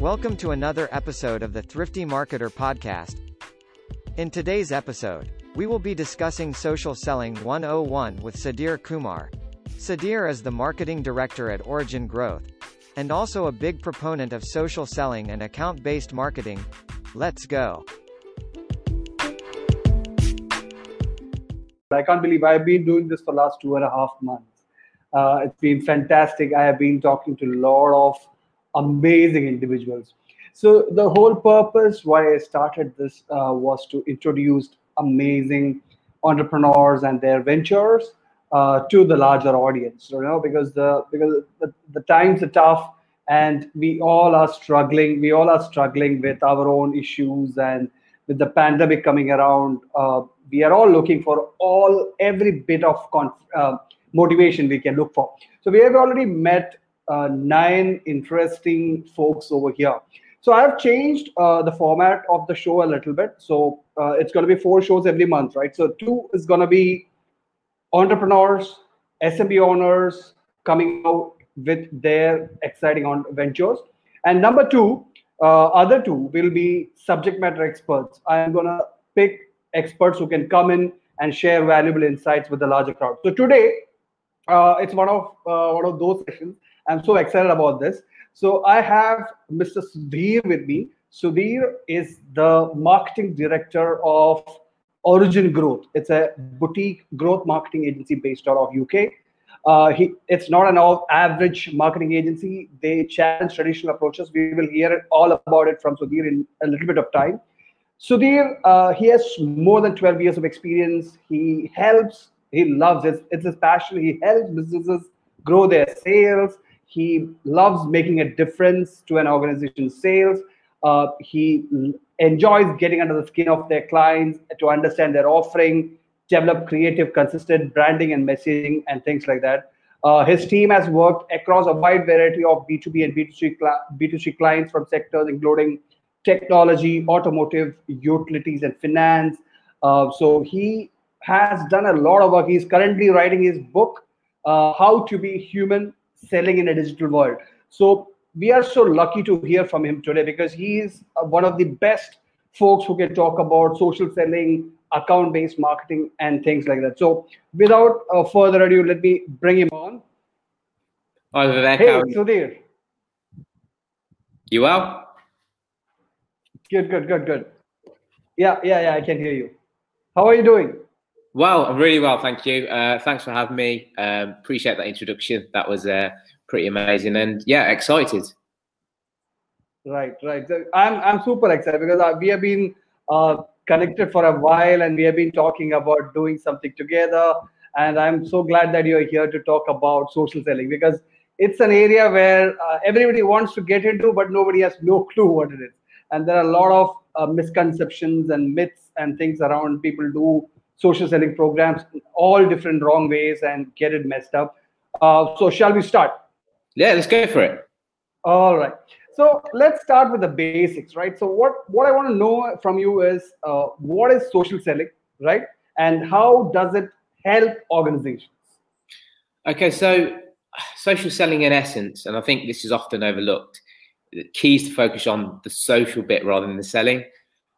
Welcome to another episode of the Thrifty Marketer podcast. In today's episode, we will be discussing Social Selling 101 with Sudhir Kumar. Sadir is the marketing director at Origin Growth and also a big proponent of social selling and account based marketing. Let's go. I can't believe I've been doing this for the last two and a half months. Uh, it's been fantastic. I have been talking to a lot of amazing individuals. So the whole purpose why I started this uh, was to introduce amazing entrepreneurs and their ventures uh, to the larger audience. You know, because the because the, the times are tough and we all are struggling. We all are struggling with our own issues and with the pandemic coming around. Uh, we are all looking for all every bit of conf- uh, motivation we can look for. So we have already met uh, nine interesting folks over here. So I have changed uh, the format of the show a little bit. So uh, it's going to be four shows every month, right? So two is going to be entrepreneurs, SMB owners coming out with their exciting on ventures, and number two, uh, other two will be subject matter experts. I'm going to pick experts who can come in and share valuable insights with the larger crowd. So today, uh, it's one of uh, one of those sessions I'm so excited about this. So I have Mr. Sudhir with me. Sudhir is the marketing director of Origin Growth. It's a boutique growth marketing agency based out of UK. Uh, he, it's not an average marketing agency. They challenge traditional approaches. We will hear all about it from Sudhir in a little bit of time. Sudhir, uh, he has more than 12 years of experience. He helps, he loves it. It's his passion. He helps businesses grow their sales. He loves making a difference to an organization's sales. Uh, he enjoys getting under the skin of their clients to understand their offering, develop creative, consistent branding and messaging, and things like that. Uh, his team has worked across a wide variety of B2B and B2C, B2C clients from sectors including technology, automotive, utilities, and finance. Uh, so he has done a lot of work. He's currently writing his book, uh, How to Be Human selling in a digital world. So we are so lucky to hear from him today because he is uh, one of the best folks who can talk about social selling, account based marketing, and things like that. So without uh, further ado, let me bring him on. Hi, Vivek. Hey, Sudhir. You well? Good, good, good, good. Yeah, yeah, yeah, I can hear you. How are you doing? Well, I'm really well, thank you. Uh, thanks for having me. Um, appreciate that introduction. That was uh, pretty amazing, and yeah, excited. Right, right. I'm I'm super excited because uh, we have been uh, connected for a while, and we have been talking about doing something together. And I'm so glad that you're here to talk about social selling because it's an area where uh, everybody wants to get into, but nobody has no clue what it is. And there are a lot of uh, misconceptions and myths and things around people do social selling programs in all different wrong ways and get it messed up. Uh, so shall we start? Yeah, let's go for it. All right. So let's start with the basics, right? So what what I want to know from you is uh, what is social selling, right? And how does it help organizations? Okay, so social selling in essence, and I think this is often overlooked, the key is to focus on the social bit rather than the selling.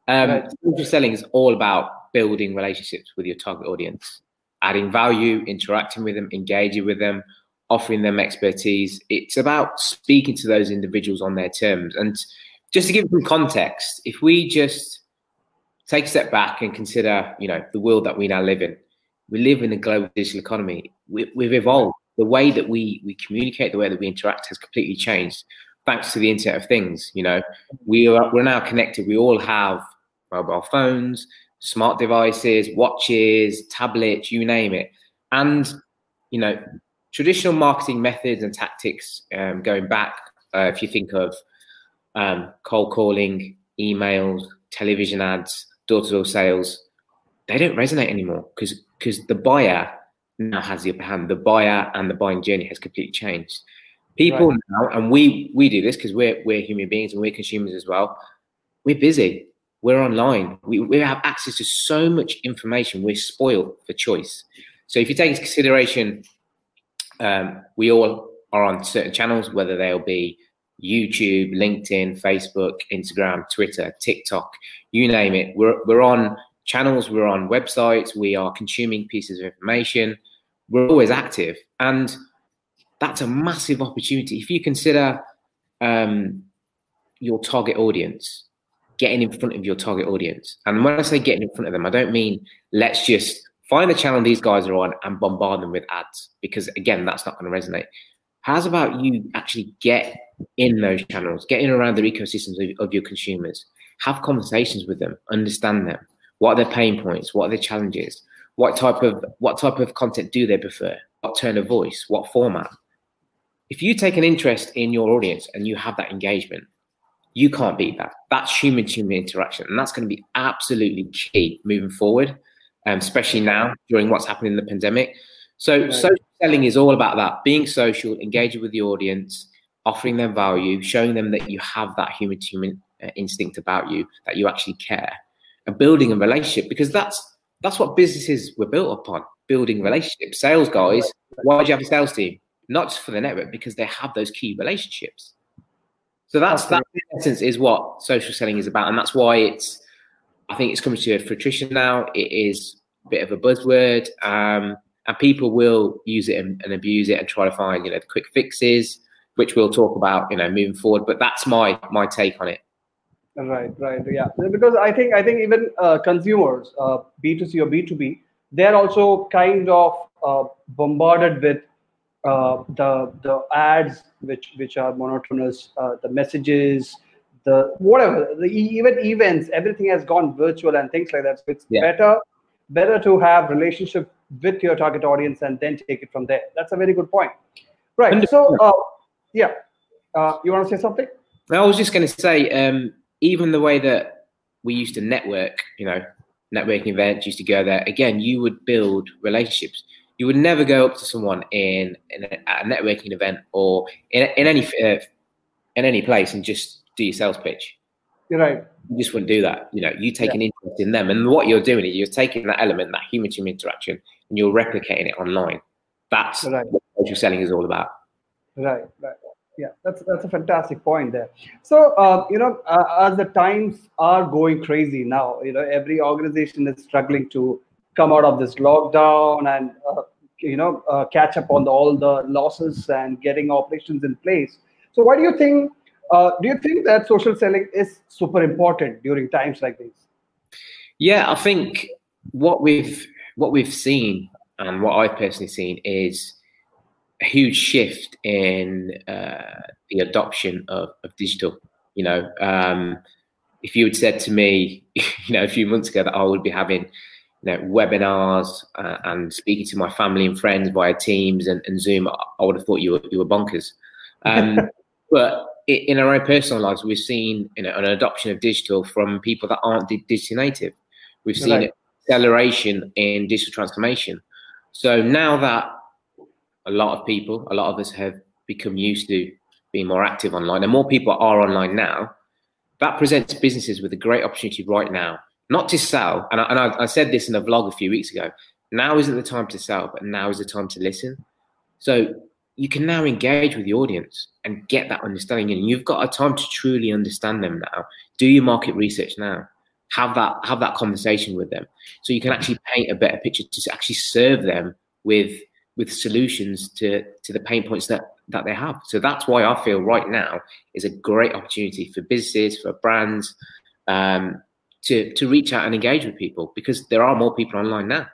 Um, right. Social selling is all about building relationships with your target audience, adding value, interacting with them, engaging with them, offering them expertise. It's about speaking to those individuals on their terms. And just to give some context, if we just take a step back and consider, you know, the world that we now live in, we live in a global digital economy. We, we've evolved. The way that we we communicate, the way that we interact, has completely changed thanks to the Internet of Things. You know, we are we're now connected. We all have mobile phones smart devices, watches, tablets, you name it. And, you know, traditional marketing methods and tactics um, going back, uh, if you think of um, cold calling, emails, television ads, door to door sales, they don't resonate anymore because because the buyer now has the upper hand. The buyer and the buying journey has completely changed. People right. now, and we we do this because we're we're human beings and we're consumers as well. We're busy we're online. We, we have access to so much information. We're spoiled for choice. So if you take into consideration, um, we all are on certain channels, whether they'll be YouTube, LinkedIn, Facebook, Instagram, Twitter, TikTok, you name it. We're, we're on channels, we're on websites, we are consuming pieces of information. We're always active. And that's a massive opportunity. If you consider um, your target audience, getting in front of your target audience. And when I say getting in front of them, I don't mean let's just find the channel these guys are on and bombard them with ads, because again, that's not going to resonate. How's about you actually get in those channels, get in around the ecosystems of, of your consumers, have conversations with them, understand them. What are their pain points? What are their challenges? What type of what type of content do they prefer? What tone of voice? What format? If you take an interest in your audience and you have that engagement, you can't beat that. That's human to human interaction. And that's going to be absolutely key moving forward, um, especially now during what's happening in the pandemic. So, right. social selling is all about that being social, engaging with the audience, offering them value, showing them that you have that human to human uh, instinct about you, that you actually care, and building a relationship because that's that's what businesses were built upon building relationships. Sales guys, why do you have a sales team? Not just for the network, because they have those key relationships. So that's that in essence is what social selling is about, and that's why it's. I think it's coming to a fruition now. It is a bit of a buzzword, um, and people will use it and, and, abuse it and try to find you know the quick fixes, which we'll talk about you know moving forward. But that's my my take on it. Right, right, yeah. Because I think I think even uh, consumers, uh, B two C or B two B, they're also kind of uh, bombarded with uh, the the ads which which are monotonous, uh, the messages, the whatever, the even events, everything has gone virtual and things like that. So it's yeah. better better to have relationship with your target audience and then take it from there. That's a very good point. Right. So uh, yeah, uh, you want to say something? I was just going to say, um, even the way that we used to network, you know, networking events used to go there. Again, you would build relationships you would never go up to someone in, in a, a networking event or in, in any uh, in any place and just do your sales pitch. You're right. You just wouldn't do that. You know, you take yeah. an interest in them, and what you're doing is you're taking that element, that human-to-human interaction, and you're replicating it online. That's right. what social selling is all about. Right. Right. Yeah, that's that's a fantastic point there. So uh, you know, uh, as the times are going crazy now, you know, every organization is struggling to come out of this lockdown and uh, you know uh, catch up on the, all the losses and getting operations in place. So why do you think uh, do you think that social selling is super important during times like these yeah i think what we've what we've seen and what i've personally seen is a huge shift in uh, the adoption of, of digital you know. Um, if you had said to me you know a few months ago that i would be having you know, webinars uh, and speaking to my family and friends via Teams and, and Zoom, I, would have thought you were you were bonkers. Um, but in our own personal lives, we've seen you know an adoption of digital from people that aren't digital native. We've seen right. acceleration in digital transformation. So now that a lot of people, a lot of us have become used to being more active online, and more people are online now, that presents businesses with a great opportunity right now not to sell. And I, and I, I said this in a vlog a few weeks ago. Now isn't the time to sell, but now is the time to listen. So you can now engage with the audience and get that understanding and you've got a time to truly understand them now do your market research now have that have that conversation with them so you can actually paint a better picture to actually serve them with with solutions to to the pain points that that they have so that's why i feel right now is a great opportunity for businesses for brands um, to to reach out and engage with people because there are more people online now.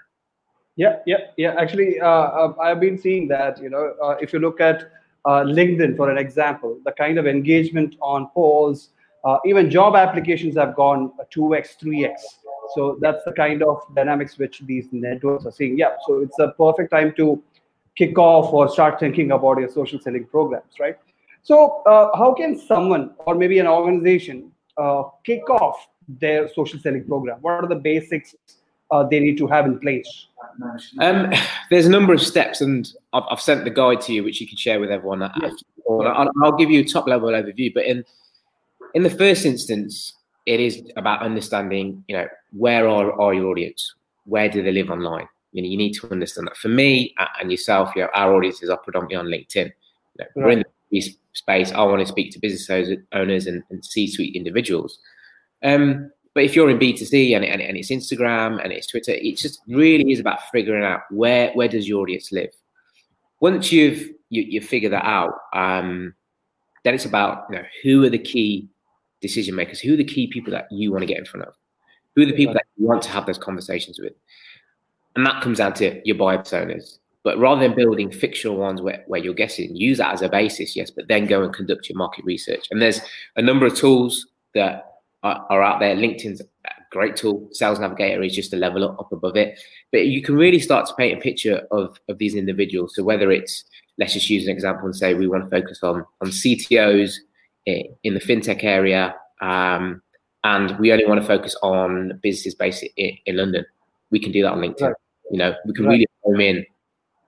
Yeah, yeah, yeah. Actually, uh, uh, I've been seeing that. You know, uh, if you look at uh, LinkedIn, for an example, the kind of engagement on polls, uh, even job applications have gone two x, three x. So that's the kind of dynamics which these networks are seeing. Yeah, so it's a perfect time to kick off or start thinking about your social selling programs, right? So, uh, how can someone or maybe an organization kick off their social selling program? What are the basics uh, they need to have in place? Um, there's a number of steps, and I've, I've, sent the guide to you, which you can share with everyone. Yes. I'll, I'll, give you a top level overview, but in in the first instance, it is about understanding, you know, where are, are your audience? Where do they live online? You know, you need to understand that. For me and yourself, you know, our audiences are predominantly on LinkedIn. You know, right. We're in the space. I want to speak to business owners and, and C-suite individuals. Um, but if you're in B2C and, and, and it's Instagram and it's Twitter, it just really is about figuring out where where does your audience live. Once you've you, you figure that out, um, then it's about you know who are the key decision makers, who are the key people that you want to get in front of, who are the people that you want to have those conversations with, and that comes down to your buyer personas. But rather than building fictional ones where, where you're guessing, use that as a basis, yes, but then go and conduct your market research. And there's a number of tools that are, are out there. LinkedIn's a great tool. Sales Navigator is just a level up, above it. But you can really start to paint a picture of, of these individuals. So whether it's, let's just use an example and say we want to focus on, on CTOs in, in the fintech area, um, and we only want to focus on businesses based in, in London. We can do that on LinkedIn. Right. You know, we can right. really home in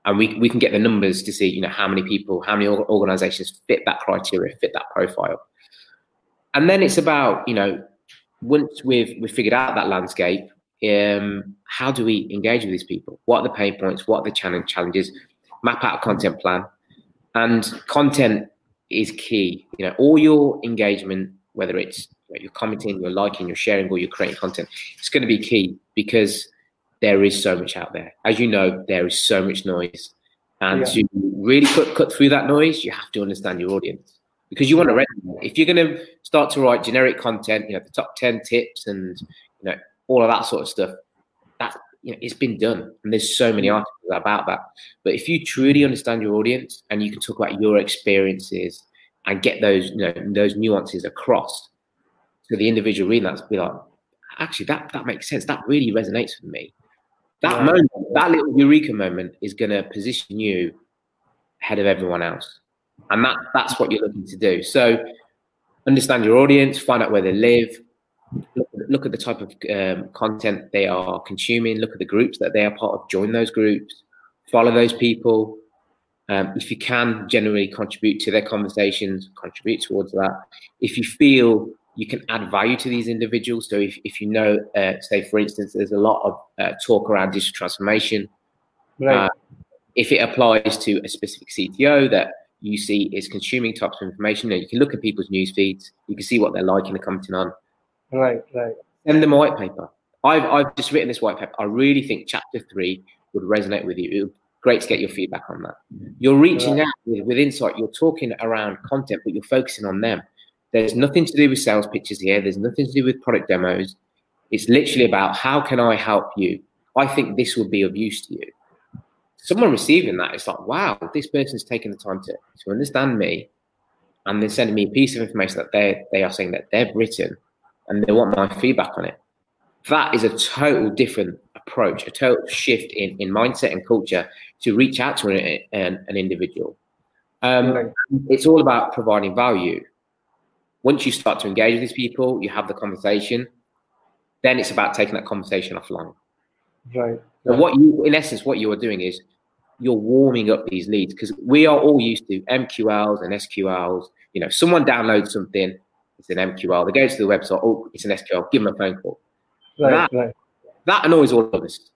and we, we can get the numbers to see, you know, how many people, how many organizations fit that criteria, fit that profile and then it's about you know once we've we've figured out that landscape um, how do we engage with these people? What are the pain points? What are the challenge challenges? Map out a content plan. And content is key. You know all your engagement whether it's you're commenting you're liking you're sharing or you're creating content it's going to be key because there is so much out there. As you know there is so much noise. And yeah. to really cut, cut through that noise you have to understand your audience because you want to resonate. If you're going to start to write generic content, you know, the top 10 tips and, you know, all of that sort of stuff, that, you know, it's been done. And there's so many mm. articles about that. But if you truly understand your audience and you can talk about your experiences and get those, you know, those nuances across to the individual reading that, be like, actually, that, that makes sense. That really resonates with me. That yeah. moment, that little eureka moment is going to position you ahead of everyone else and that that's what you're looking to do. So understand your audience, find out where they live, look, look at the type of um, content they are consuming, look at the groups that they are part of, join those groups, follow those people. Um, if you can generally contribute to their conversations, contribute towards that. If you feel you can add value to these individuals, so if, if you know, uh, say for instance, there's a lot of uh, talk around digital transformation. Right. Uh, if it applies to a specific CTO that you see is consuming types of information. You, know, you can look at people's news feeds. You can see what they're liking and commenting on. Right, right. Send them a white paper. I've, I've just written this white paper. I really think chapter three would resonate with you. It would great to get your feedback on that. You're reaching right. out with, with insight. You're talking around content, but you're focusing on them. There's nothing to do with sales pitches here. There's nothing to do with product demos. It's literally about how can I help you? I think this would be of use to you someone receiving that, it's like, wow, this person's taking the time to, to understand me and they're sending me a piece of information that they they are saying that they've written and they want my feedback on it. That is a total different approach, a total shift in, in mindset and culture to reach out to an, an, an individual. Um. It's all about providing value. Once you start to engage with these people, you have the conversation, then it's about taking that conversation offline. Right. So what you, in essence, what you are doing is you're warming up these leads because we are all used to MQLs and SQLs. You know, someone downloads something, it's an MQL. They go to the website, oh, it's an SQL. Give them a phone call. Right, that, right. that annoys all of us.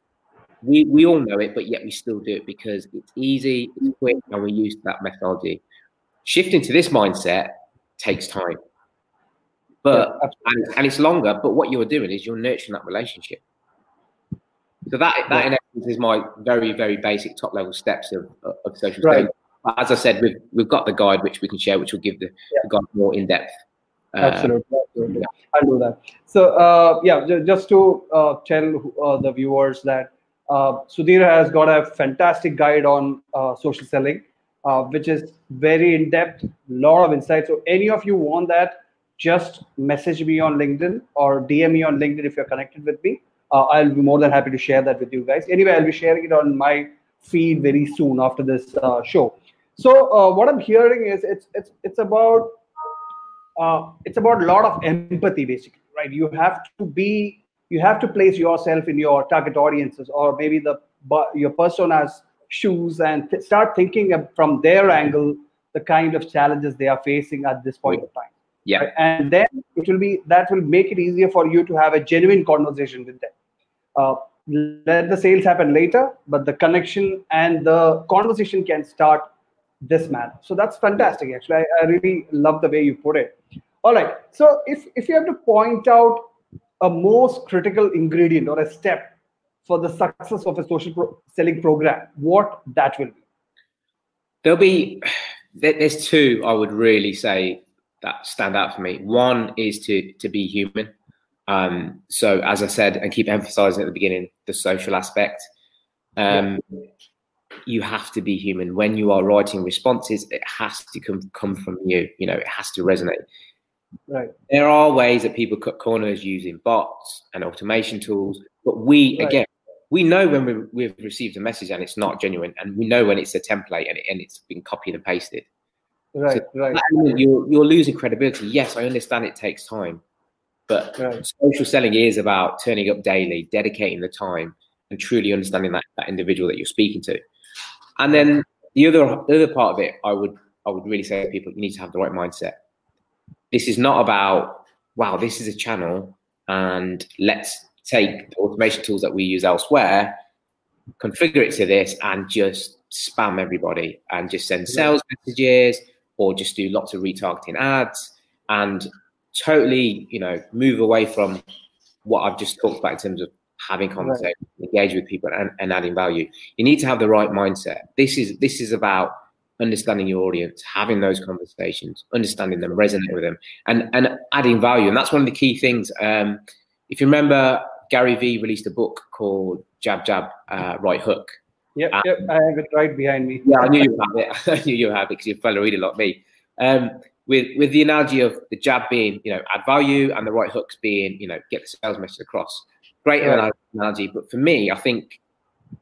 We we all know it, but yet we still do it because it's easy, it's quick, and we use that methodology. Shifting to this mindset takes time, but yeah, and, and it's longer. But what you're doing is you're nurturing that relationship. So that that in essence is my very very basic top level steps of, of social right. As I said, we've we've got the guide which we can share, which will give the, yeah. the guide more in depth. Uh, absolutely, absolutely. Yeah. I'll do that. So uh, yeah, just to uh, tell uh, the viewers that uh, Sudhir has got a fantastic guide on uh, social selling, which is very in depth, lot of insight. So any of you want that, just message me on LinkedIn or DM me on LinkedIn if you're connected with me I'll be more than happy to share that with you guys. Anyway, I'll be sharing it on my feed very soon after this uh, show. So uh, what I'm hearing is it's it's it's about uh, it's about a lot of empathy, basically, right? You have to be you have to place yourself in your target audiences or maybe the your persona's shoes and th- start thinking from their angle the kind of challenges they are facing at this point of time yeah right? and then it will be that will make it easier for you to have a genuine conversation with them uh, let the sales happen later, but the connection and the conversation can start this manner. So that's fantastic. Actually, I, I really love the way you put it. All right. So if if you have to point out a most critical ingredient or a step for the success of a social pro- selling program, what that will be? There'll be there's two I would really say that stand out for me. One is to to be human. Um, so as I said, and keep emphasizing at the beginning, the social aspect. Um. You have to be human when you are writing responses. It has to come come from you. You know, it has to resonate. Right. There are ways that people cut corners using bots and automation tools, but we right. again we know when we, have received a message and it's not genuine, and we know when it's a template and, it, and it's been copied and pasted. Right, so right. You're, you're losing credibility. Yes, I understand it takes time, but right. social selling is about turning up daily, dedicating the time, and truly understanding that, that individual that you're speaking to. And then the other the other part of it, I would I would really say to people, you need to have the right mindset. This is not about wow, this is a channel, and let's take the automation tools that we use elsewhere, configure it to this, and just spam everybody and just send sales messages or just do lots of retargeting ads and totally, you know, move away from what I've just talked about in terms of having conversation, right. engage with people and, and adding value. You need to have the right mindset. This is this is about understanding your audience, having those conversations, understanding them, resonating with them, and and adding value. And that's one of the key things. Um, if you remember Gary Vee released a book called Jab Jab uh, Right Hook. Yep, um, yep, I have it right behind me. Yeah, I knew you had it. I knew you had it because you're a fellow reader like me. Um, with with the analogy of the jab being, you know, add value, and the right hooks being, you know, get the sales message across. Great yeah. analogy, but for me, I think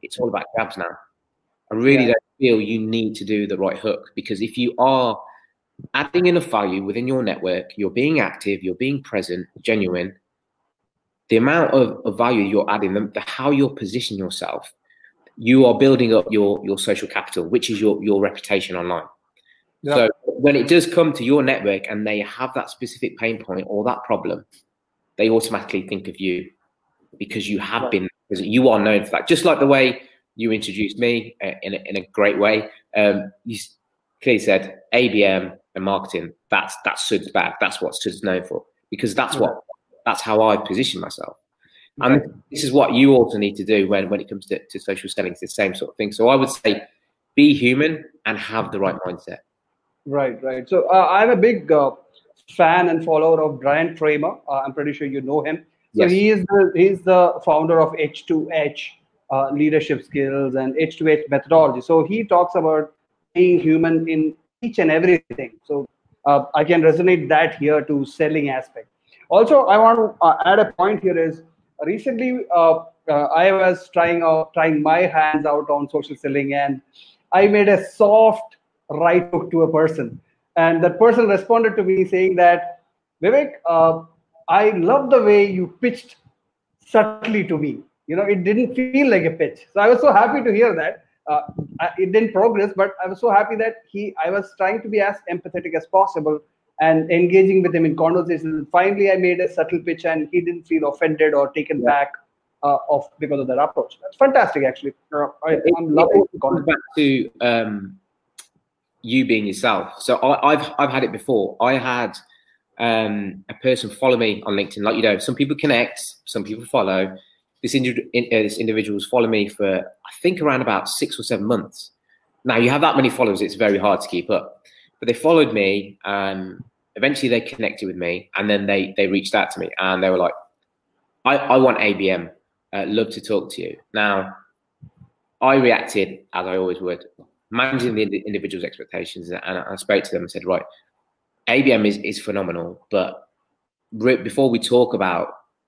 it's all about jabs now. I really yeah. don't feel you need to do the right hook because if you are adding enough value within your network, you're being active, you're being present, genuine, the amount of, of value you're adding, the, the, how you're positioning yourself, you are building up your your social capital, which is your your reputation online. Yeah. So when it does come to your network and they have that specific pain point or that problem, they automatically think of you because you have right. been because you are known for that. Just like the way you introduced me uh, in a, in a great way. Um, you clearly said ABM and marketing. That's that's Sud's bag. That's what Sud's known for because that's what that's how I position myself. And right. this is what you also need to do when, when it comes to, to social selling. It's the same sort of thing. So I would say be human and have the right mindset. Right, right. So uh, I'm a big uh, fan and follower of Bryan Kramer. Uh, I'm pretty sure you know him. So yes. he is the he's the founder of H2H uh, leadership skills and H2H methodology. So he talks about being human in each and everything. So uh, I can resonate that here to selling aspect. Also, I want to uh, add a point here is recently uh, uh, I was trying out trying my hands out on social selling and I made a soft right hook to a person. And that person responded to me saying that, Vivek, uh, I love the way you pitched subtly to me. You know, it didn't feel like a pitch. So I was so happy to hear that. Uh, it didn't progress, but I was so happy that he, I was trying to be as empathetic as possible and engaging with him in conversations. Finally, I made a subtle pitch, and he didn't feel offended or taken yeah. back uh, of because of that approach. That's fantastic, actually. Uh, I, am loving it. Back to um, you being yourself. So I, have I've had it before. I had um, a person follow me on LinkedIn, like you know, some people connect, some people follow. This, indi- in, uh, this individual's follow me for I think around about six or seven months. Now you have that many followers, it's very hard to keep up. But they followed me. and eventually, they connected with me, and then they they reached out to me, and they were like, "I, I want ABM. Uh, love to talk to you." Now, I reacted as I always would, managing the individual's expectations, and I spoke to them and said, "Right, ABM is is phenomenal, but before we talk about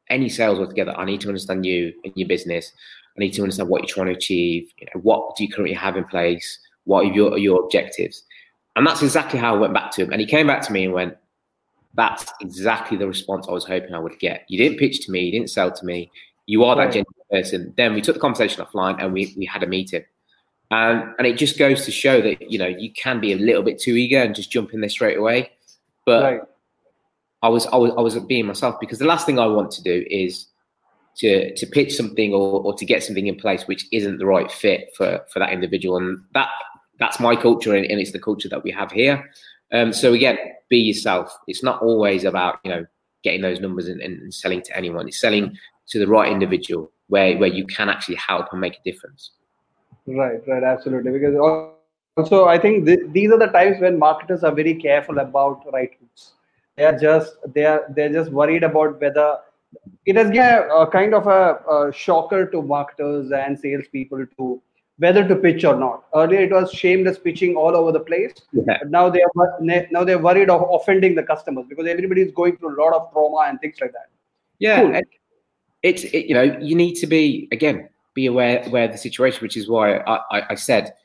any sales altogether, I need to understand you and your business. I need to understand what you're trying to achieve. You know, what do you currently have in place? What are your, your objectives? And that's exactly how I went back to him. And he came back to me and went, That's exactly the response I was hoping I would get. You didn't pitch to me, you didn't sell to me. You are that genuine person. Then we took the conversation offline and we, we had a meeting. And, and it just goes to show that, you know, you can be a little bit too eager and just jump in there straight away. But right. I was I was I was being myself because the last thing I want to do is to to pitch something or, or to get something in place which isn't the right fit for for that individual and that that's my culture, and, and it's the culture that we have here. Um, so again, be yourself. It's not always about you know getting those numbers and, and selling to anyone. It's selling to the right individual where where you can actually help and make a difference. Right, right, absolutely. Because also, I think th- these are the times when marketers are very careful about right hooks. They are just they are they're just worried about whether it has given a, kind of a, a shocker to marketers and salespeople to whether to pitch or not. Earlier, it was shameless pitching all over the place. Yeah. now they are now they're worried of offending the customers because everybody is going through a lot of trauma and things like that. Yeah, cool. it's it, you know you need to be again be aware aware of the situation, which is why I, I, I said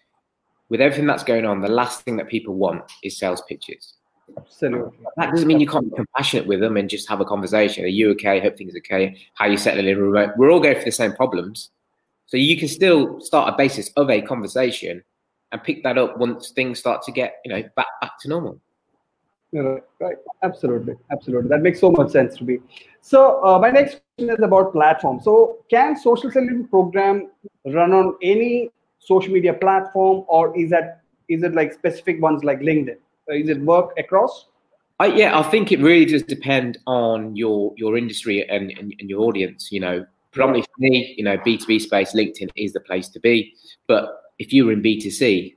with everything that's going on, the last thing that people want is sales pitches. Absolutely. That doesn't mean you can't be compassionate with them and just have a conversation. Are you okay? Hope things are okay. How you settling in remote? We're all going through the same problems. So you can still start a basis of a conversation and pick that up once things start to get, you know, back back to normal. Right, right. Absolutely, absolutely. That makes so much sense to me. So uh, my next is about platform. So can social selling program run on any social media platform, or is that is it like specific ones like LinkedIn? Uh, is it work across? I, yeah, I think it really does depend on your your industry and, and, and your audience. You know, predominantly for me, you know, B2B space, LinkedIn is the place to be. But if you were in B2C,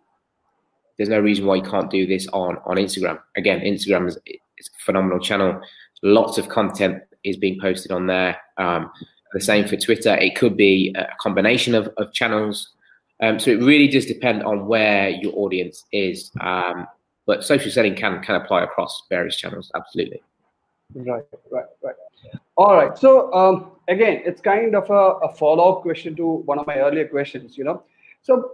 there's no reason why you can't do this on, on Instagram. Again, Instagram is, is a phenomenal channel. Lots of content is being posted on there. Um, the same for Twitter. It could be a combination of, of channels. Um, so it really does depend on where your audience is. Um, but social selling can can apply across various channels. Absolutely. Right, right, right. All right. So um, again, it's kind of a, a follow-up question to one of my earlier questions. You know, so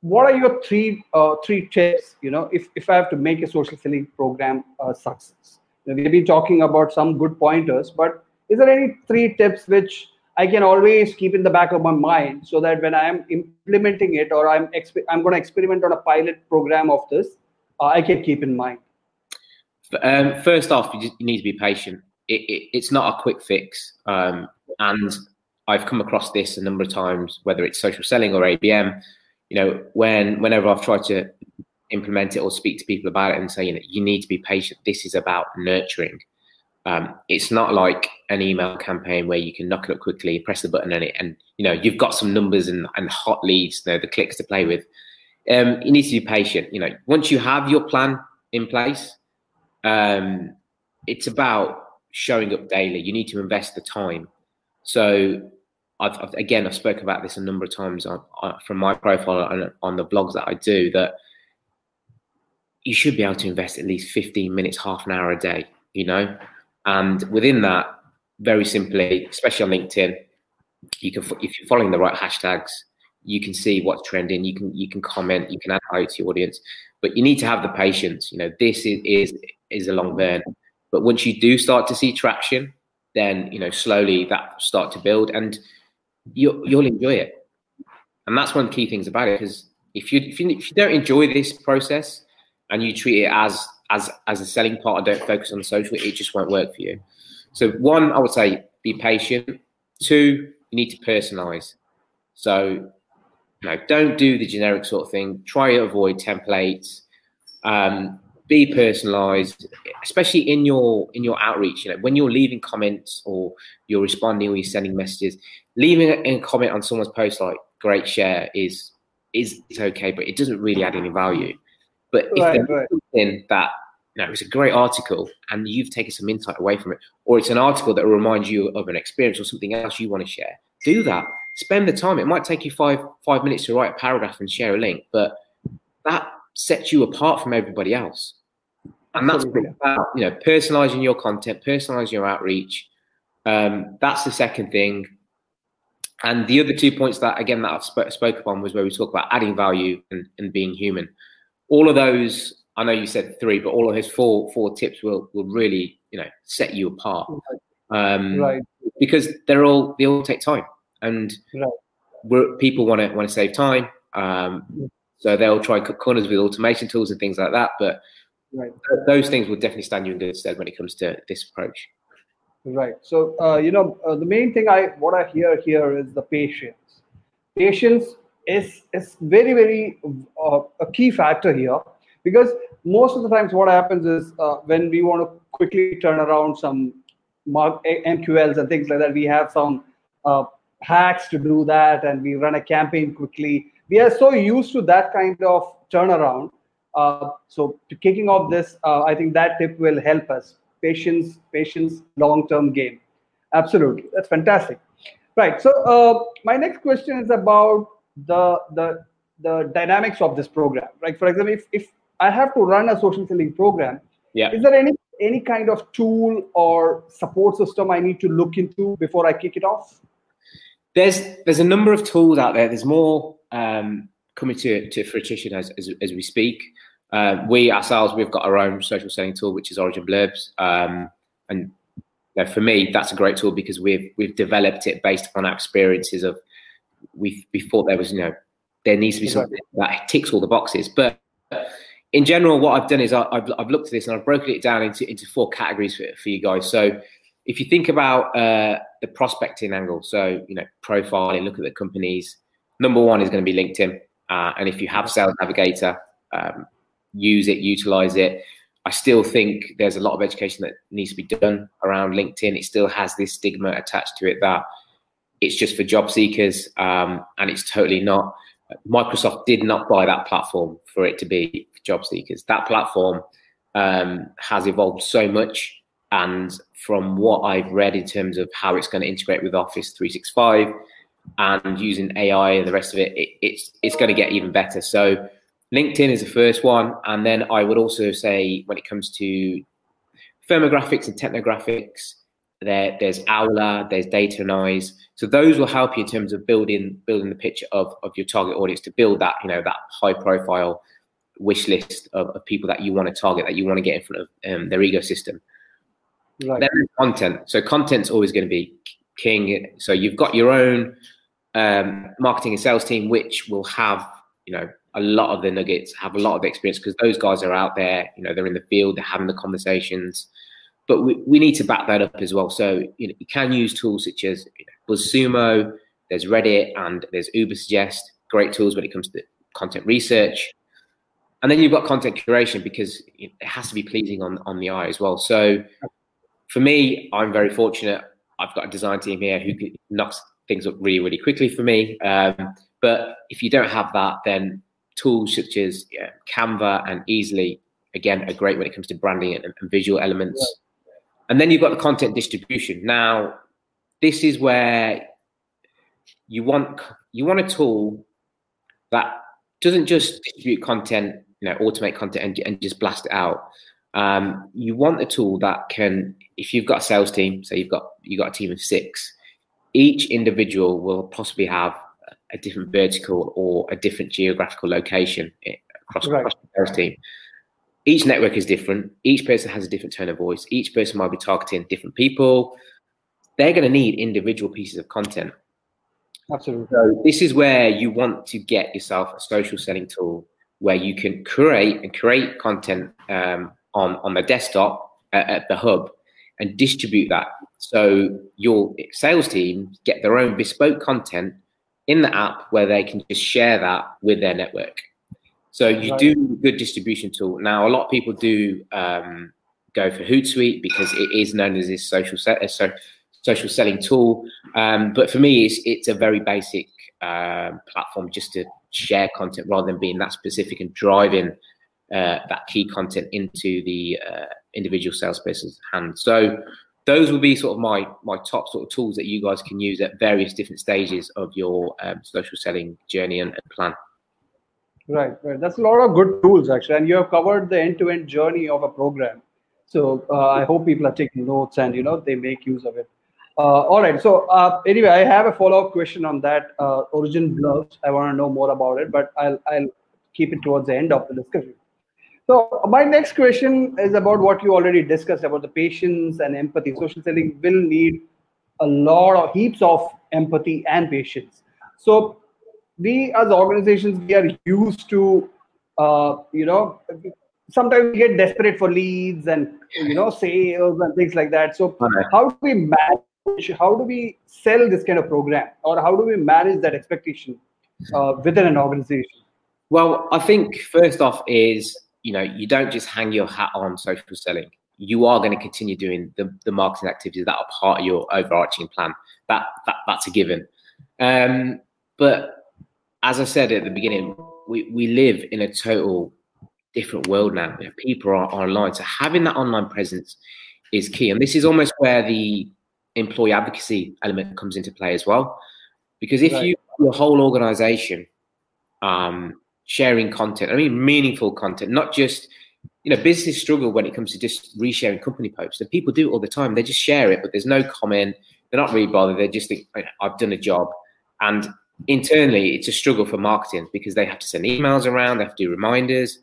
what are your three uh, three tips? You know, if if I have to make a social selling program a success, you know, we've been talking about some good pointers, but is there any three tips which I can always keep in the back of my mind so that when I am implementing it or I'm I'm going to experiment on a pilot program of this, uh, I can keep in mind. Um, first off, you, just, you, need to be patient. It, it, it's not a quick fix, um, and I've come across this a number of times, whether it's social selling or ABM. You know, when whenever I've tried to implement it or speak to people about it and say, you know, you need to be patient. This is about nurturing. Um, it's not like an email campaign where you can knock it up quickly, press the button, and it, and you know you've got some numbers and, and hot leads, you know, the clicks to play with. Um, you need to be patient. You know, once you have your plan in place, um, it's about showing up daily. You need to invest the time. So, I've, I've again, I've spoken about this a number of times on, on, from my profile on, on the blogs that I do that you should be able to invest at least 15 minutes, half an hour a day. You know, and within that, very simply, especially on LinkedIn, you can if you're following the right hashtags, you can see what's trending. You can you can comment. You can add value to your audience, but you need to have the patience. You know, this is is is a long burn, but once you do start to see traction, then you know slowly that start to build, and you you'll enjoy it. And that's one of the key things about it. Because if you if you if you don't enjoy this process and you treat it as as as a selling part and don't focus on social, it just won't work for you. So one, I would say be patient. Two, you need to personalize. So you know, don't do the generic sort of thing. Try to avoid templates. Um, be personalized, especially in your in your outreach. You know, when you're leaving comments or you're responding or you're sending messages, leaving a, comment on someone's post like "great share" is is is okay, but it doesn't really add any value. But if right, there's something that you know, it's a great article and you've taken some insight away from it, or it's an article that reminds you of an experience or something else you want to share, do that. Spend the time. It might take you five five minutes to write a paragraph and share a link, but that sets you apart from everybody else. And that's about, you know, personalizing your content, personalizing your outreach. Um, that's the second thing. And the other two points that, again, that I've sp- spoke upon was where we talk about adding value and, and being human all of those I know you said three, but all of his four four tips will will really you know set you apart. Um, right. Because they're all they all take time, and right. people want to want to save time. Um, so they'll try cut corners with automation tools and things like that. But right. those things will definitely stand you in good stead when it comes to this approach. Right. So uh, you know uh, the main thing I what I hear here is the patience. Patience is is very very uh, a key factor here because most of the times what happens is uh, when we want to quickly turn around some MQLs and things like that, we have some uh, hacks to do that, and we run a campaign quickly. We are so used to that kind of turnaround. Uh, so, kicking off this, uh, I think that tip will help us. Patience, patience, long-term game. Absolutely, that's fantastic. Right. So, uh, my next question is about the the the dynamics of this program. Right. For example, if if I have to run a social selling program, yeah. is there any any kind of tool or support system I need to look into before I kick it off? There's there's a number of tools out there. There's more um, coming to to fruition as as, as we speak. Uh, we ourselves we've got our own social selling tool, which is Origin Blurbs, um, and you know, for me that's a great tool because we've we've developed it based upon our experiences of we we thought there was you know there needs to be something that ticks all the boxes, but in general, what I've done is I, have I've looked at this and I've broken it down into, into four categories for, for you guys. So if you think about uh, the prospecting angle, so you know profiling, look at the companies. Number one is going to be LinkedIn, uh, and if you have Sales Navigator, um, use it, utilize it. I still think there's a lot of education that needs to be done around LinkedIn. It still has this stigma attached to it that it's just for job seekers, um, and it's totally not. Microsoft did not buy that platform for it to be job seekers. That platform um, has evolved so much. And from what I've read in terms of how it's going to integrate with Office 365 and using AI and the rest of it, it it's it's going to get even better. So LinkedIn is the first one, and then I would also say when it comes to firmographics and technographics, there there's Owler, there's Datanyze. So those will help you in terms of building building the picture of, of your target audience to build that you know that high profile wish list of, of people that you want to target, that you want to get in front of um, their ecosystem. Right. Then content. So content's always going to be king. So you've got your own um, marketing and sales team, which will have you know a lot of the nuggets, have a lot of experience because those guys are out there. You know, they're in the field, they're having the conversations. But we, we need to back that up as well. So you know, you can use tools such as BuzzSumo, there's Reddit, and there's Ubersuggest. Great tools when it comes to content research and then you've got content curation because it has to be pleasing on on the eye as well. So for me, I'm very fortunate. I've got a design team here who knocks things up really, really quickly for me. Um, but if you don't have that, then tools such as yeah, Canva and Easil, again, are great when it comes to branding and, and visual elements. And then you've got the content distribution. Now, this is where you want you want a tool that doesn't just distribute content you know automate content and, and just blast it out um, you want a tool that can if you've got a sales team so you've got you've got a team of six each individual will possibly have a different vertical or a different geographical location across, right. across the sales team each network is different. Each person has a different tone of voice. Each person might be targeting different people. They're going to need individual pieces of content. Absolutely. So this is where you want to get yourself a social selling tool where you can create and create content um, on on the desktop at, at the hub and distribute that. So your sales team get their own bespoke content in the app where they can just share that with their network. So you do good distribution tool. Now a lot of people do um, go for Hootsuite because it is known as this social set, uh, so social selling tool. Um, but for me, it's it's a very basic uh, platform just to share content rather than being that specific and driving uh, that key content into the uh, individual salesperson's hand. So those will be sort of my my top sort of tools that you guys can use at various different stages of your um, social selling journey and, and, plan. Right, right. That's a lot of good tools actually, and you have covered the end-to-end journey of a program. So uh, I hope people are taking notes and you know they make use of it. Uh, all right. So uh, anyway, I have a follow-up question on that uh, origin blurbs. I want to know more about it, but I'll I'll keep it towards the end of the discussion. So my next question is about what you already discussed about the patience and empathy. Social selling will need a lot of heaps of empathy and patience. So we as organizations we are used to uh, you know sometimes we get desperate for leads and you know sales and things like that. So how do we manage how do we sell this kind of program or how do we manage that expectation uh, within an organization? Well, I think first off is you know you don't just hang your hat on social selling. You are going to continue doing the, the marketing activities that are part of your overarching plan. That, that that's a given. Um, but as I said at the beginning, we, we live in a total different world now. People are, are online, so having that online presence is key. And this is almost where the employee advocacy element comes into play as well. Because if right. you your whole organization um, sharing content, I mean meaningful content, not just you know, businesses struggle when it comes to just resharing company posts. And people do it all the time. They just share it, but there's no comment. They're not really bothered. They just think, I've done a job. And internally, it's a struggle for marketing because they have to send emails around, they have to do reminders.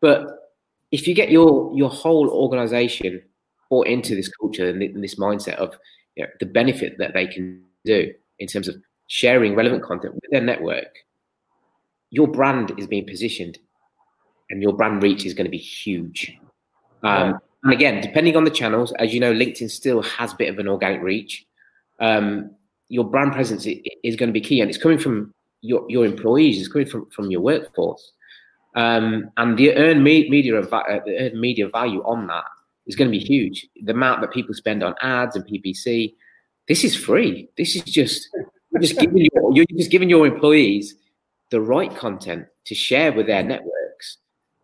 But if you get your your whole organization bought into this culture and this mindset of you know, the benefit that they can do in terms of sharing relevant content with their network, your brand is being positioned and your brand reach is going to be huge. Um, and again, depending on the channels, as you know, LinkedIn still has a bit of an organic reach. Um, your brand presence is going to be key, and it's coming from your, your employees, it's coming from, from your workforce. Um, and the earned media, uh, the earned media value on that is going to be huge. The amount that people spend on ads and PPC, this is free. This is just you're just giving your, you're just giving your employees the right content to share with their networks.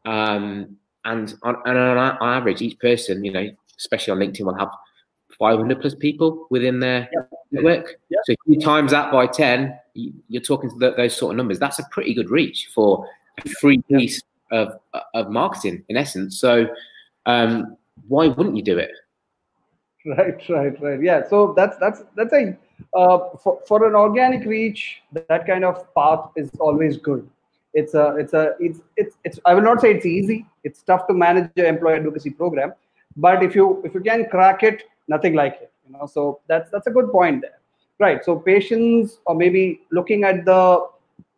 Um, and on, and on, average, each person, you know, especially on LinkedIn, will have 500 plus people within their network. So if you times that by 10, you're talking to the, those sort of numbers. That's a pretty good reach for a free piece of, of marketing in essence. So um, why wouldn't you do it? Right, right, right. Yeah. So that's that's that's a uh, for for an organic reach. That kind of path is always good. It's a it's a it's it's it's. I will not say it's easy. It's tough to manage an employee advocacy program, but if you if you can crack it, nothing like it. You know. So that's that's a good point there. Right. So patience or maybe looking at the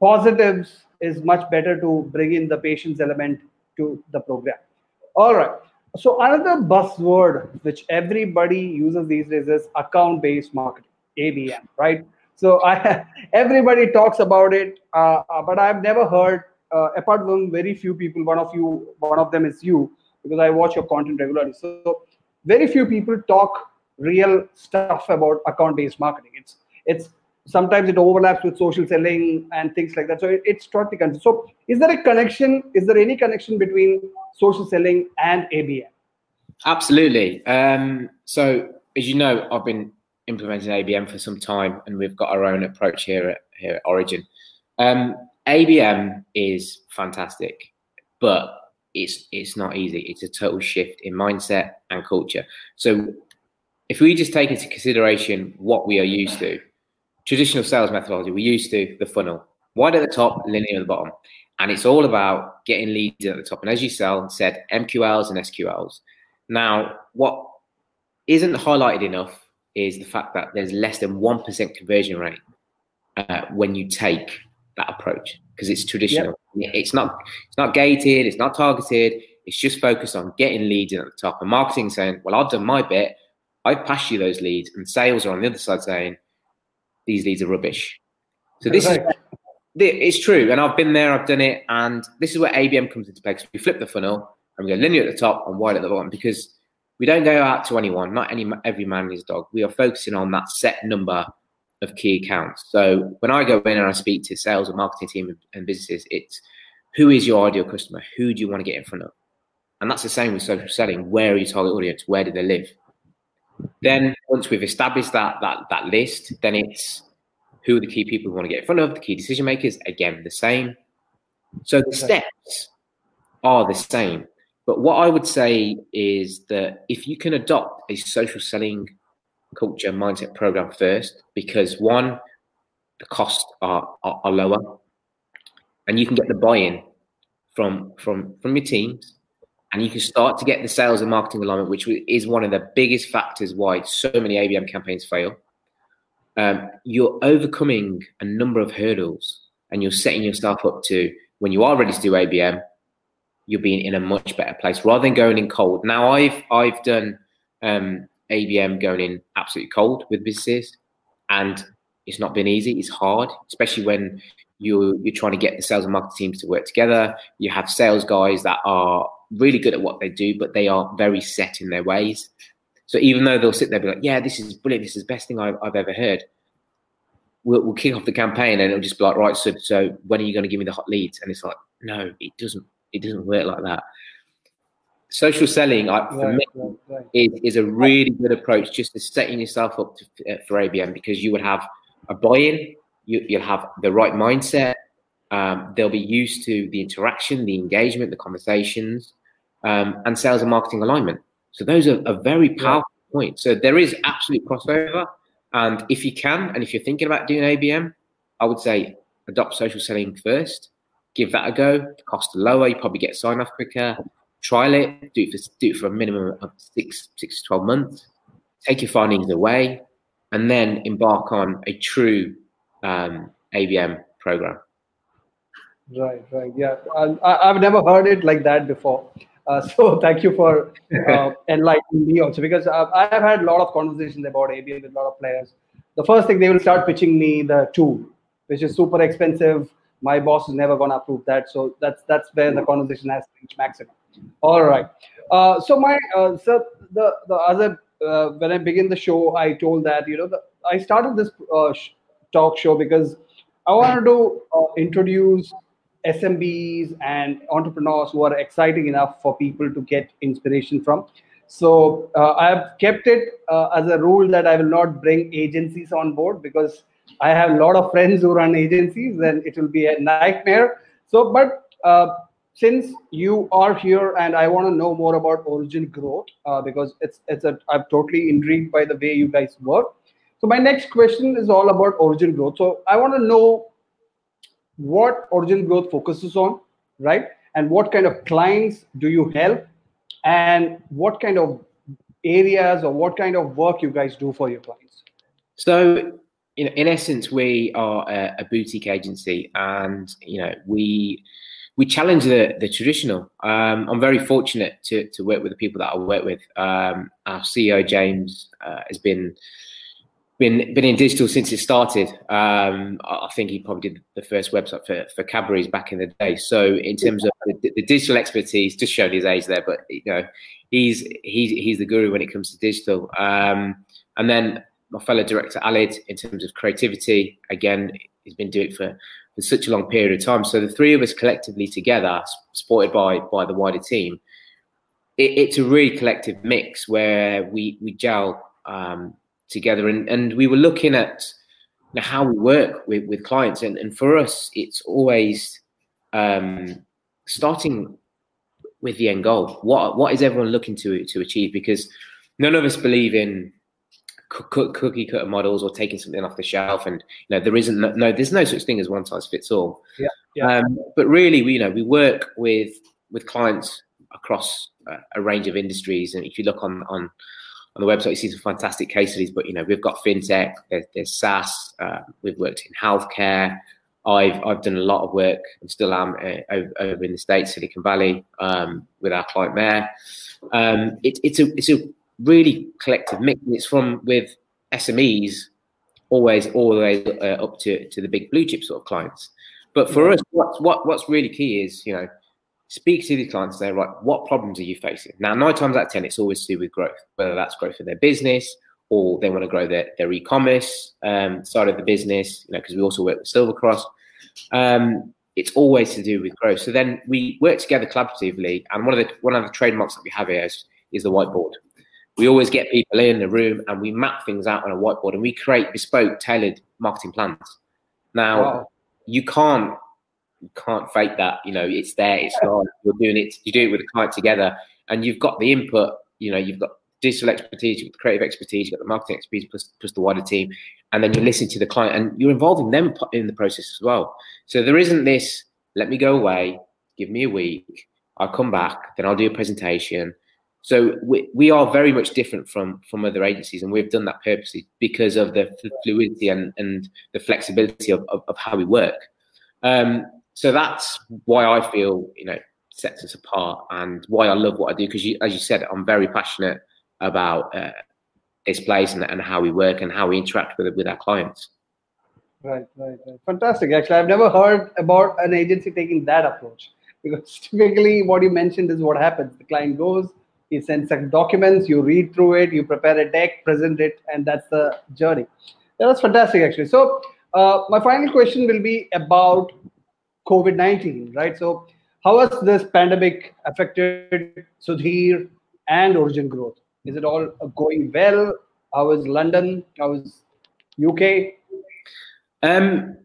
positives is much better to bring in the patience element to the program. All right. So another buzzword which everybody uses these days is account-based marketing, ABM, right? So I, everybody talks about it, uh, uh, but I've never heard, uh, apart from very few people. One of you, one of them is you, because I watch your content regularly. So very few people talk real stuff about account-based marketing. It's it's sometimes it overlaps with social selling and things like that. So it, it's totally connected. So is there a connection? Is there any connection between social selling and ABM? Absolutely. Um, so as you know, I've been implementing ABM for some time, and we've got our own approach here at here at Origin. Um, ABM is fantastic, but it's it's not easy. It's a total shift in mindset and culture. So if we just take into consideration what we are used to, traditional sales methodology, we're used to the funnel, wide at the top, linear at the bottom. And it's all about getting leads at the top. And as you sell, said MQLs and SQLs. Now, what isn't highlighted enough is the fact that there's less than 1% conversion rate uh, when you take that approach because it's traditional. Yep. It's not it's not gated, it's not targeted, it's just focused on getting leads in at the top. And marketing saying, Well, I've done my bit, I've passed you those leads, and sales are on the other side saying, these leads are rubbish. So this is it's true, and I've been there, I've done it, and this is where ABM comes into play. Because we flip the funnel and we go linear at the top and wide at the bottom because we don't go out to anyone. Not any every man is dog. We are focusing on that set number of key accounts. So when I go in and I speak to sales and marketing team and businesses, it's who is your ideal customer? Who do you want to get in front of? And that's the same with social selling. Where are your target audience? Where do they live? Then once we've established that that that list, then it's who are the key people we want to get in front of, the key decision makers. Again, the same. So the steps are the same. But what I would say is that if you can adopt a social selling culture mindset program first, because one, the costs are, are, are lower, and you can get the buy-in from from from your teams and you can start to get the sales and marketing alignment, which is one of the biggest factors why so many ABM campaigns fail. Um, you're overcoming a number of hurdles and you're setting yourself up to when you are ready to do ABM, you're being in a much better place rather than going in cold. Now, I've I've done um, ABM going in absolutely cold with businesses, and it's not been easy. It's hard, especially when you're you're trying to get the sales and marketing teams to work together. You have sales guys that are really good at what they do, but they are very set in their ways. So even though they'll sit there and be like, "Yeah, this is brilliant. This is the best thing I've, I've ever heard," we'll, we'll kick off the campaign and it'll just be like, "Right, so so when are you going to give me the hot leads?" And it's like, no, it doesn't. It doesn't work like that. Social selling, I, for right, me, right, right. Is, is a really good approach. Just to setting yourself up to, uh, for ABM because you would have a buy-in, you, you'll have the right mindset. Um, they'll be used to the interaction, the engagement, the conversations, um, and sales and marketing alignment. So those are, a very powerful yeah. points. So there is absolute crossover. And if you can, and if you're thinking about doing ABM, I would say adopt social selling first. Give that a go. The cost are lower. You probably get sign off quicker. Trial it. Do it for do it for a minimum of six six to twelve months. Take your findings away, and then embark on a true um, ABM program. Right, right, yeah. I, have never heard it like that before. Uh, so thank you for uh, enlightening me also because uh, I have had a lot of conversations about ABM with a lot of players. The first thing they will start pitching me the tool, which is super expensive. My boss is never going to approve that. So that's that's where the conversation has reached maximum. All right. Uh, so my uh, so the the other uh, when I begin the show, I told that you know the, I started this talk show because I wanted to introduce SMBs and entrepreneurs who are exciting enough for people to get inspiration from. So uh, I have kept it uh, as a rule that I will not bring agencies on board because I have a lot of friends who run agencies and it will be a nightmare. So, but uh, since you are here and I want to know more about Origin Growth uh, because it's it's a I'm totally intrigued by the way you guys work. So my next question is all about Origin Growth. So I want to know what Origin Growth focuses on, right? And what kind of clients do you help? And what kind of areas or what kind of work you guys do for your clients? So, in, in essence, we are a, a boutique agency, and you know we we challenge the the traditional. Um, I'm very fortunate to to work with the people that I work with. Um, our CEO James uh, has been been been in digital since it started. Um, I think he probably did the first website for, for Cadbury's back in the day. So in terms of the, the, digital expertise, just showed his age there, but you know, he's he's he's the guru when it comes to digital. Um, and then my fellow director Alid, in terms of creativity, again, he's been doing it for, for such a long period of time. So the three of us collectively together, supported by by the wider team, it, it's a really collective mix where we we gel. Um, together. And, and we were looking at you know, how we work with, with clients. And, and for us, it's always um, starting with the end goal. What, what is everyone looking to, to achieve? Because none of us believe in cookie cutter models or taking something off the shelf and you know there isn't no, there's no such thing as one size fits all yeah, yeah. Um, but really we you know we work with with clients across a, a range of industries and if you look on on on the website, you see some fantastic case studies. But you know, we've got fintech, there's, there's SaaS, uh, we've worked in healthcare. I've I've done a lot of work and still am uh, over, over, in the states, Silicon Valley, um, with our client there Um, it, it's a it's a really collective mix. And it's from with SMEs always all the way uh, up to to the big blue chip sort of clients. But for us, what's what, what's really key is you know speak to the clients and say, right, what problems are you facing? Now, nine times out of 10, it's always to do with growth, whether that's growth of their business or they want to grow their, their e-commerce um, side of the business, you know, because we also work with Silver Cross. Um, it's always to do with growth. So then we work together collaboratively. And one of the one of the trademarks that we have here is, is the whiteboard. We always get people in the room and we map things out on a whiteboard and we create bespoke, tailored marketing plans. Now, wow. you can't you can't fake that. You know, it's there, it's not. You're doing it. You do it with the client together, and you've got the input. You know, you've got digital expertise, you've got the creative expertise, you've got the marketing expertise, plus, plus the wider team, and then you listen to the client, and you're involving them in the process as well. So there isn't this. Let me go away. Give me a week. I'll come back. Then I'll do a presentation. So we, we are very much different from from other agencies, and we've done that purposely because of the fluidity and, and the flexibility of, of, of how we work. Um, so that's why I feel you know sets us apart and why I love what I do because as you said I'm very passionate about uh, this place and, and how we work and how we interact with with our clients. Right, right, right. Fantastic. Actually, I've never heard about an agency taking that approach because typically what you mentioned is what happens. The client goes, he sends documents, you read through it, you prepare a deck, present it, and that's the journey. Yeah, that's fantastic, actually. So, uh, my final question will be about COVID 19, right? So, how has this pandemic affected Sudhir and Origin growth? Is it all going well? How is London? How is UK? Um,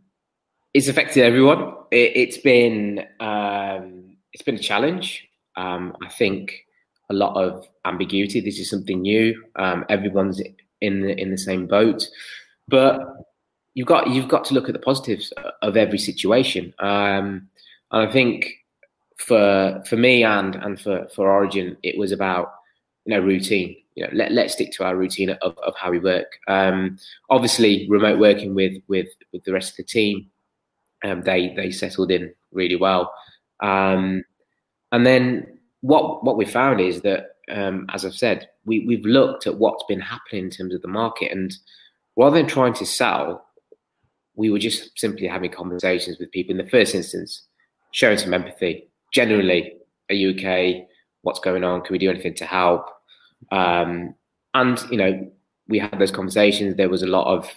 it's affected everyone. It, has been um, it's been a challenge. Um, I think a lot of ambiguity. This is something new. Um, everyone's in the, in the same boat, but you've got you've got to look at the positives of every situation. Um, and I think for for me and and for for Origin, it was about you know routine. You know, let let's stick to our routine of, of how we work. Um, obviously, remote working with with with the rest of the team, um, they they settled in really well. Um, and then what what we found is that, um, as I've said, we we've looked at what's been happening in terms of the market, and rather than trying to sell, we were just simply having conversations with people in the first instance, showing some empathy. Generally, are you okay? What's going on? Can we do anything to help? Um, and you know, we had those conversations. There was a lot of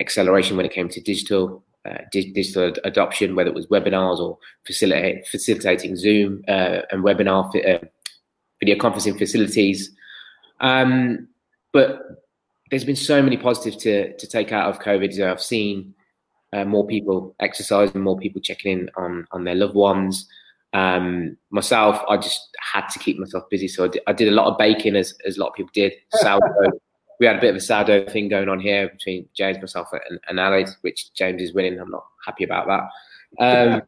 acceleration when it came to digital uh, digital adoption, whether it was webinars or facilitate, facilitating Zoom uh, and webinar uh, video conferencing facilities. Um, but there's been so many positives to to take out of COVID. Know, I've seen uh, more people exercising, more people checking in on on their loved ones. Um, myself, I just had to keep myself busy, so I did, I did a lot of baking, as as a lot of people did. Sourdough we had a bit of a sourdough thing going on here between James, myself, and, and Alex, which James is winning. I'm not happy about that. Um,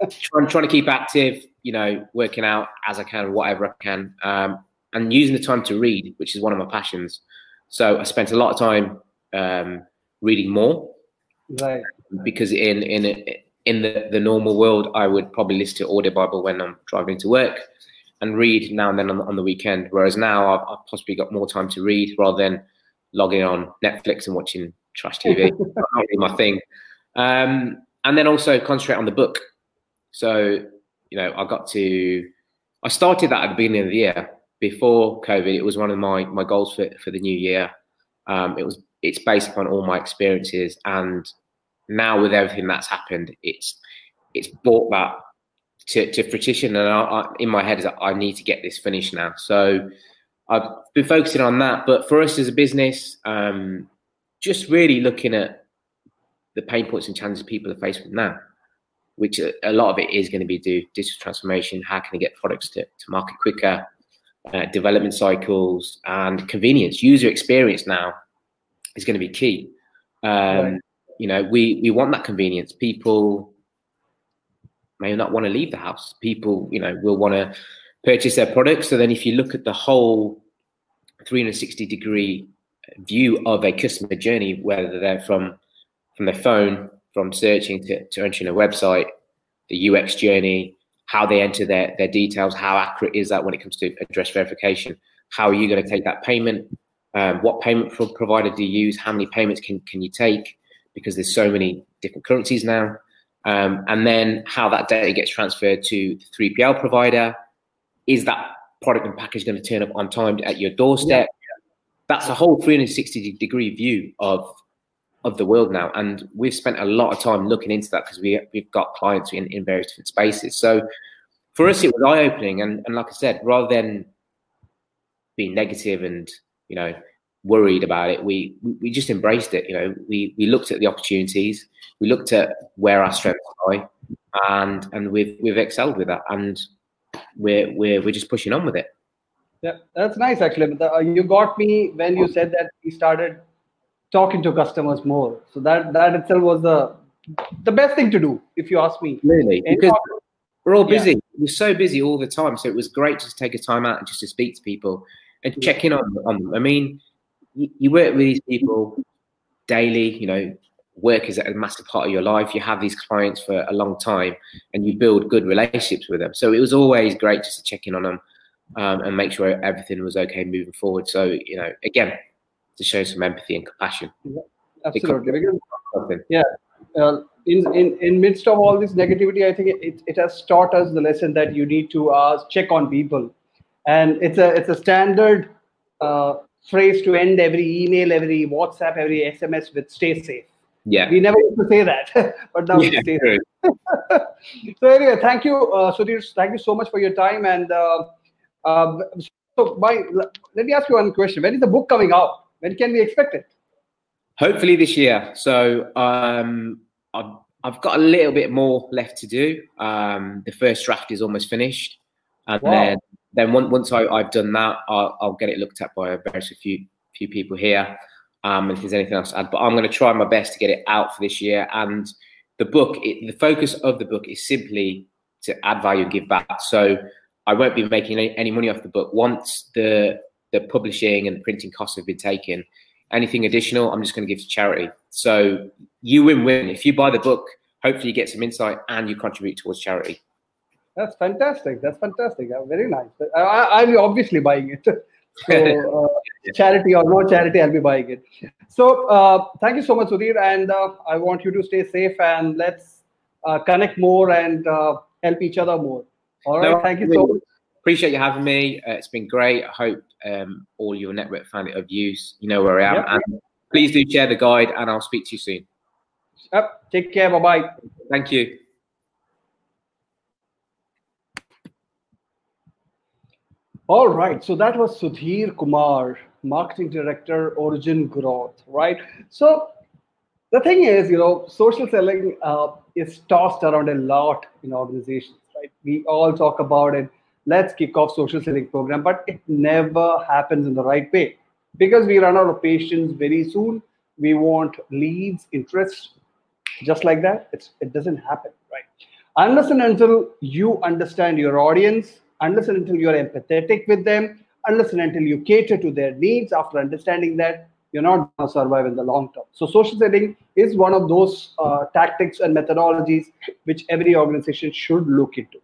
trying, trying to keep active, you know, working out as I can, whatever I can, um, and using the time to read, which is one of my passions. So I spent a lot of time um, reading more, right? Because in in in the, the normal world, I would probably listen to audio Bible when I'm driving to work and read now and then on, on the weekend. Whereas now I've, I've, possibly got more time to read rather than logging on Netflix and watching trash TV. really my thing. Um, and then also concentrate on the book. So, you know, I got to, I started that at the beginning of the year before COVID. It was one of my, my goals for, for the new year. Um, it was, it's based upon all my experiences. And now with everything that's happened, it's, it's brought that to, to fruition. And I, I, in my head is I need to get this finished now. So I've been focusing on that. But for us as a business, um, just really looking at the pain points and challenges people are faced with now, which a, a lot of it is going to be do digital transformation. How can they get products to, to market quicker? Uh, development cycles and convenience, user experience now is going to be key. Um, right. You know, we we want that convenience. People may not want to leave the house. People, you know, will want to purchase their products. So then, if you look at the whole 360 degree view of a customer journey, whether they're from from their phone, from searching to, to entering a website, the UX journey, how they enter their, their details, how accurate is that when it comes to address verification? How are you going to take that payment? Um, what payment provider do you use? How many payments can, can you take? Because there's so many different currencies now um, and then how that data gets transferred to the 3PL provider. Is that product and package going to turn up on time at your doorstep? Yeah. That's a whole 360 degree view of of the world now, and we've spent a lot of time looking into that because we we've got clients in, in various different spaces. So for us, it was eye opening, and, and like I said, rather than being negative and you know worried about it. We we just embraced it. You know, we we looked at the opportunities, we looked at where our strengths lie, and and we've we've excelled with that, and we're we're we're just pushing on with it. Yeah, that's nice actually. Uh, you got me when you said that we started talking to customers more. So that that itself was the the best thing to do, if you ask me. Really, because we're all busy. Yeah. We're so busy all the time. So it was great to take a time out and just to speak to people and check in on, on them. I mean, you, work with these people daily, you know, work is a massive part of your life. You have these clients for a long time and you build good relationships with them. So it was always great just to check in on them um, and make sure everything was okay moving forward. So, you know, again, to show some empathy and compassion. Yeah, absolutely. Because, yeah, uh, in, in in midst of all this negativity, I think it, it has taught us the lesson that you need to uh, check on people, and it's a it's a standard uh, phrase to end every email, every WhatsApp, every SMS with "Stay safe." Yeah, we never used to say that, but now yeah, stay safe. so anyway, thank you, uh, Sudhir. Thank you so much for your time. And uh, uh, so, my, let me ask you one question: When is the book coming out? When can we expect it? Hopefully this year. So um, I've, I've got a little bit more left to do. Um, the first draft is almost finished, and wow. then then once, once I, have done that, I'll, I'll, get it looked at by a very few few people here. Um, if there's anything else to add, but I'm going to try my best to get it out for this year. And the book, it, the focus of the book is simply to add value and give back. So I won't be making any, any money off the book once the the publishing and the printing costs have been taken anything additional, I'm just going to give to charity. So you win win. If you buy the book, hopefully you get some insight and you contribute towards charity. That's fantastic. That's fantastic. very nice. I, will be obviously buying it. So uh, charity or no charity, I'll be buying it. So uh, thank you so much, Sudhir, and uh, I want you to stay safe and let's uh, connect more and uh, help each other more. All right. No, thank you so much. Appreciate you having me. Uh, it's been great. I hope um, all your network found it of use. You know where I am. Yep. And please do share the guide, and I'll speak to you soon. Yep. Take care. Bye bye. Thank you. All right. So that was Sudhir Kumar, Marketing Director, Origin Growth, right? So the thing is, you know, social selling uh, is tossed around a lot in organizations, right? We all talk about it let's kick off social selling program but it never happens in the right way because we run out of patience very soon we want leads interest just like that it's, it doesn't happen right unless and until you understand your audience unless and until you're empathetic with them unless and until you cater to their needs after understanding that you're not going to survive in the long term so social selling is one of those uh, tactics and methodologies which every organization should look into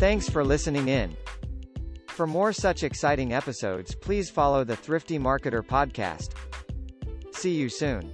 Thanks for listening in. For more such exciting episodes, please follow the Thrifty Marketer podcast. See you soon.